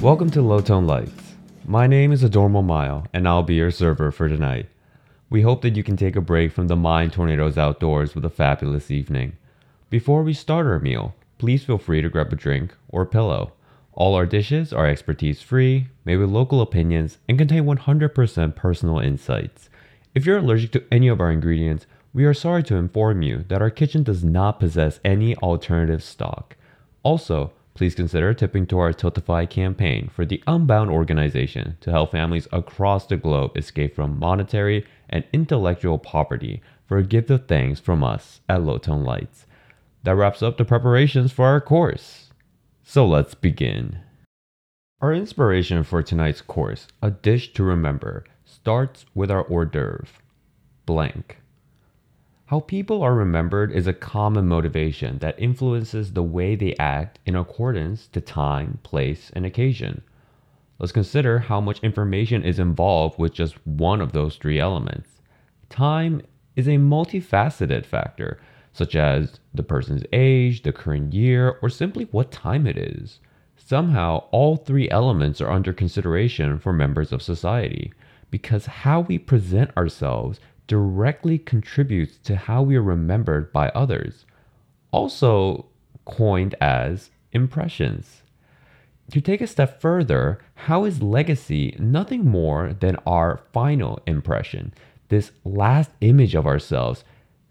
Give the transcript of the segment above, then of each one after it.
Welcome to Low Tone Lights. My name is Adormo Mile, and I'll be your server for tonight. We hope that you can take a break from the mind tornadoes outdoors with a fabulous evening. Before we start our meal, please feel free to grab a drink or a pillow. All our dishes are expertise free, made with local opinions, and contain 100% personal insights. If you're allergic to any of our ingredients, we are sorry to inform you that our kitchen does not possess any alternative stock. Also, please consider tipping to our Tiltify campaign for the Unbound organization to help families across the globe escape from monetary and intellectual poverty for a gift of thanks from us at Low Tone Lights. That wraps up the preparations for our course. So let's begin. Our inspiration for tonight's course, A Dish to Remember, starts with our hors d'oeuvre blank. How people are remembered is a common motivation that influences the way they act in accordance to time, place, and occasion. Let's consider how much information is involved with just one of those three elements. Time is a multifaceted factor, such as the person's age, the current year, or simply what time it is. Somehow, all three elements are under consideration for members of society because how we present ourselves directly contributes to how we are remembered by others, also coined as impressions. To take a step further, how is legacy nothing more than our final impression? This last image of ourselves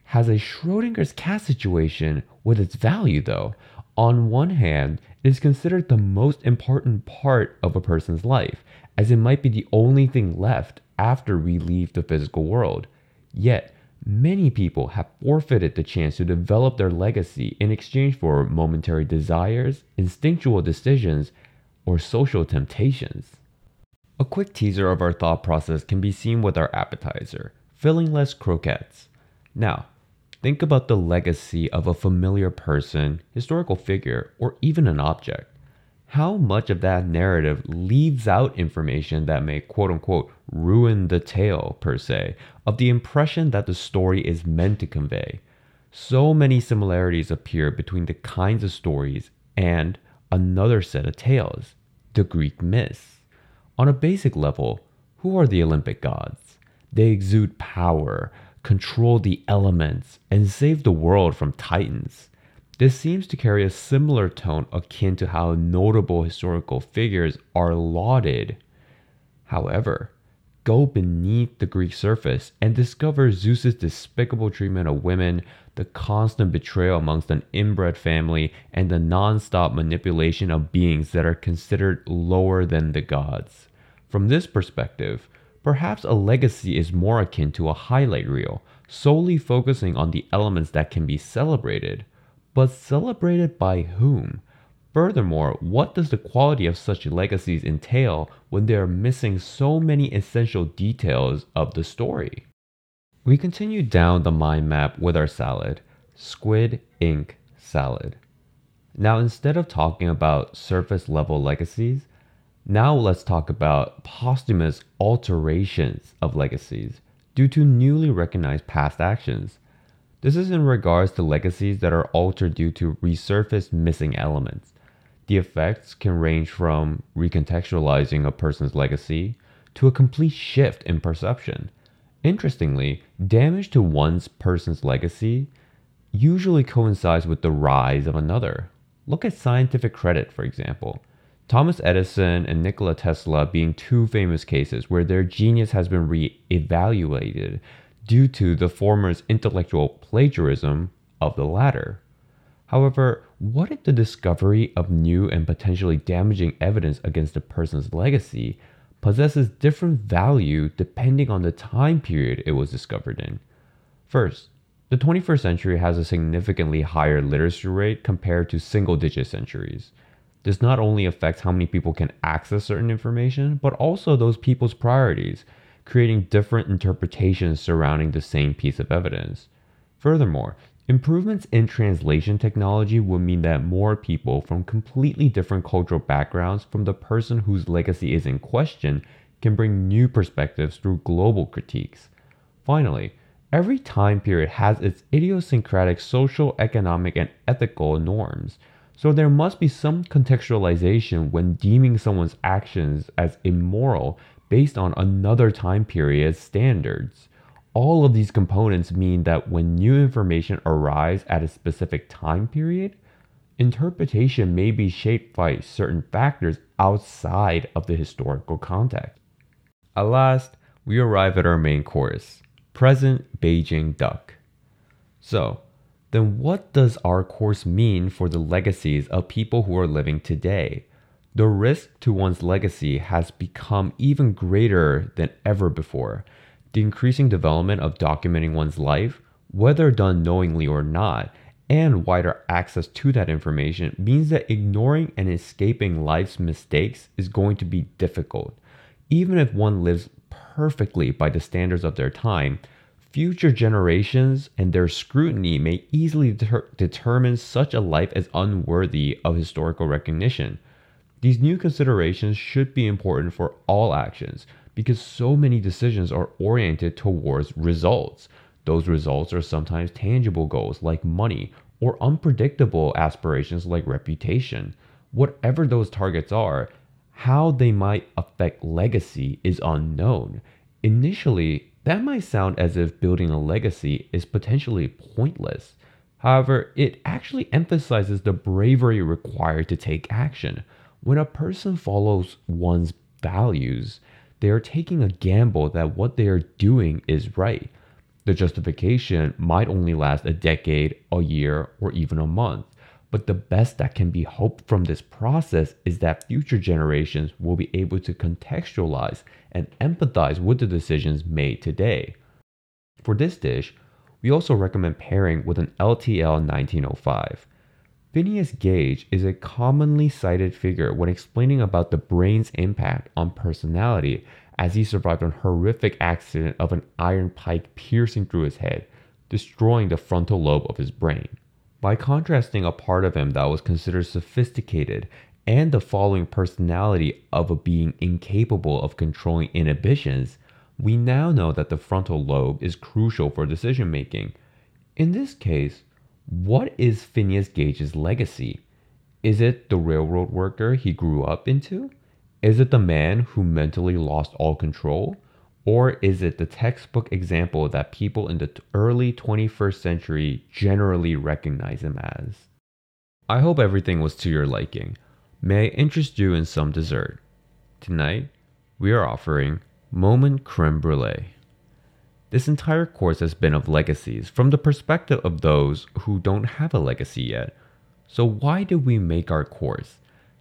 has a Schrodinger's cat situation with its value, though. On one hand, it is considered the most important part of a person's life, as it might be the only thing left after we leave the physical world. Yet, many people have forfeited the chance to develop their legacy in exchange for momentary desires, instinctual decisions, or social temptations. A quick teaser of our thought process can be seen with our appetizer, filling less croquettes. Now, think about the legacy of a familiar person, historical figure, or even an object how much of that narrative leaves out information that may quote unquote ruin the tale, per se, of the impression that the story is meant to convey. So many similarities appear between the kinds of stories and another set of tales, the Greek myths. On a basic level, who are the Olympic gods? They exude power, control the elements, and save the world from titans. This seems to carry a similar tone akin to how notable historical figures are lauded. However, go beneath the Greek surface and discover Zeus's despicable treatment of women, the constant betrayal amongst an inbred family, and the non-stop manipulation of beings that are considered lower than the gods. From this perspective, perhaps a legacy is more akin to a highlight reel, solely focusing on the elements that can be celebrated but celebrated by whom? Furthermore, what does the quality of such legacies entail when they are missing so many essential details of the story? We continue down the mind map with our salad, squid ink salad. Now, instead of talking about surface level legacies, now let's talk about posthumous alterations of legacies due to newly recognized past actions. This is in regards to legacies that are altered due to resurfaced missing elements. The effects can range from recontextualizing a person's legacy to a complete shift in perception. Interestingly, damage to one's person's legacy usually coincides with the rise of another. Look at scientific credit, for example. Thomas Edison and Nikola Tesla being two famous cases where their genius has been re evaluated due to the former's intellectual plagiarism of the latter. However, what if the discovery of new and potentially damaging evidence against a person's legacy possesses different value depending on the time period it was discovered in? First, the 21st century has a significantly higher literacy rate compared to single digit centuries. This not only affects how many people can access certain information, but also those people's priorities creating different interpretations surrounding the same piece of evidence. Furthermore, improvements in translation technology will mean that more people from completely different cultural backgrounds from the person whose legacy is in question can bring new perspectives through global critiques. Finally, every time period has its idiosyncratic social, economic, and ethical norms. So there must be some contextualization when deeming someone's actions as immoral based on another time period's standards. All of these components mean that when new information arrives at a specific time period, interpretation may be shaped by certain factors outside of the historical context. At last, we arrive at our main course present Beijing duck. So, then what does our course mean for the legacies of people who are living today? The risk to one's legacy has become even greater than ever before. The increasing development of documenting one's life, whether done knowingly or not, and wider access to that information means that ignoring and escaping life's mistakes is going to be difficult. Even if one lives perfectly by the standards of their time, future generations and their scrutiny may easily deter- determine such a life as unworthy of historical recognition. These new considerations should be important for all actions because so many decisions are oriented towards results. Those results are sometimes tangible goals like money or unpredictable aspirations like reputation. Whatever those targets are, how they might affect legacy is unknown. Initially, that might sound as if building a legacy is potentially pointless. However, it actually emphasizes the bravery required to take action. When a person follows one's values, they are taking a gamble that what they are doing is right. The justification might only last a decade, a year, or even a month. But the best that can be hoped from this process is that future generations will be able to contextualize and empathize with the decisions made today. For this dish, we also recommend pairing with an LTL 1905. Phineas Gage is a commonly cited figure when explaining about the brain's impact on personality as he survived an horrific accident of an iron pike piercing through his head, destroying the frontal lobe of his brain. By contrasting a part of him that was considered sophisticated and the following personality of a being incapable of controlling inhibitions, we now know that the frontal lobe is crucial for decision making. In this case, what is Phineas Gage's legacy? Is it the railroad worker he grew up into? Is it the man who mentally lost all control? Or is it the textbook example that people in the early 21st century generally recognize him as? I hope everything was to your liking. May I interest you in some dessert? Tonight, we are offering Moment Creme Brulee. This entire course has been of legacies from the perspective of those who don't have a legacy yet. So, why did we make our course?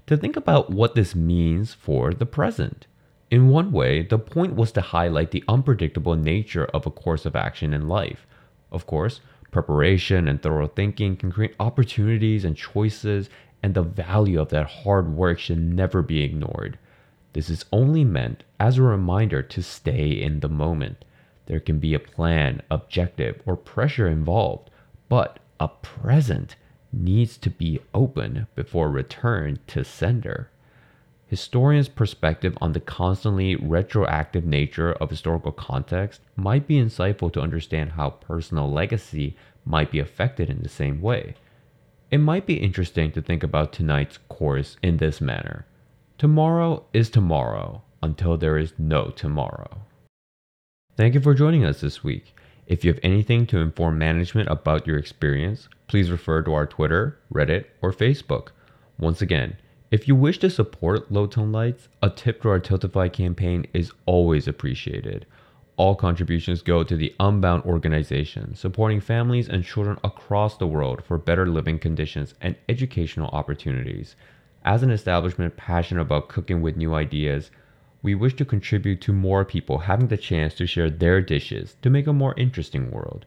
To think about what this means for the present. In one way, the point was to highlight the unpredictable nature of a course of action in life. Of course, preparation and thorough thinking can create opportunities and choices, and the value of that hard work should never be ignored. This is only meant as a reminder to stay in the moment. There can be a plan, objective, or pressure involved, but a present needs to be open before return to sender. Historians' perspective on the constantly retroactive nature of historical context might be insightful to understand how personal legacy might be affected in the same way. It might be interesting to think about tonight's course in this manner Tomorrow is tomorrow until there is no tomorrow. Thank you for joining us this week. If you have anything to inform management about your experience, please refer to our Twitter, Reddit, or Facebook. Once again, if you wish to support Low Tone Lights, a tip to our Tiltify campaign is always appreciated. All contributions go to the Unbound organization, supporting families and children across the world for better living conditions and educational opportunities. As an establishment passionate about cooking with new ideas, we wish to contribute to more people having the chance to share their dishes to make a more interesting world.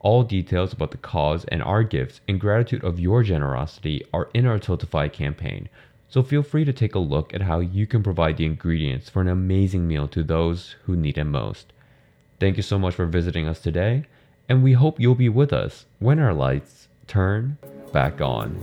All details about the cause and our gifts in gratitude of your generosity are in our Tiltify campaign, so feel free to take a look at how you can provide the ingredients for an amazing meal to those who need it most. Thank you so much for visiting us today, and we hope you'll be with us when our lights turn back on.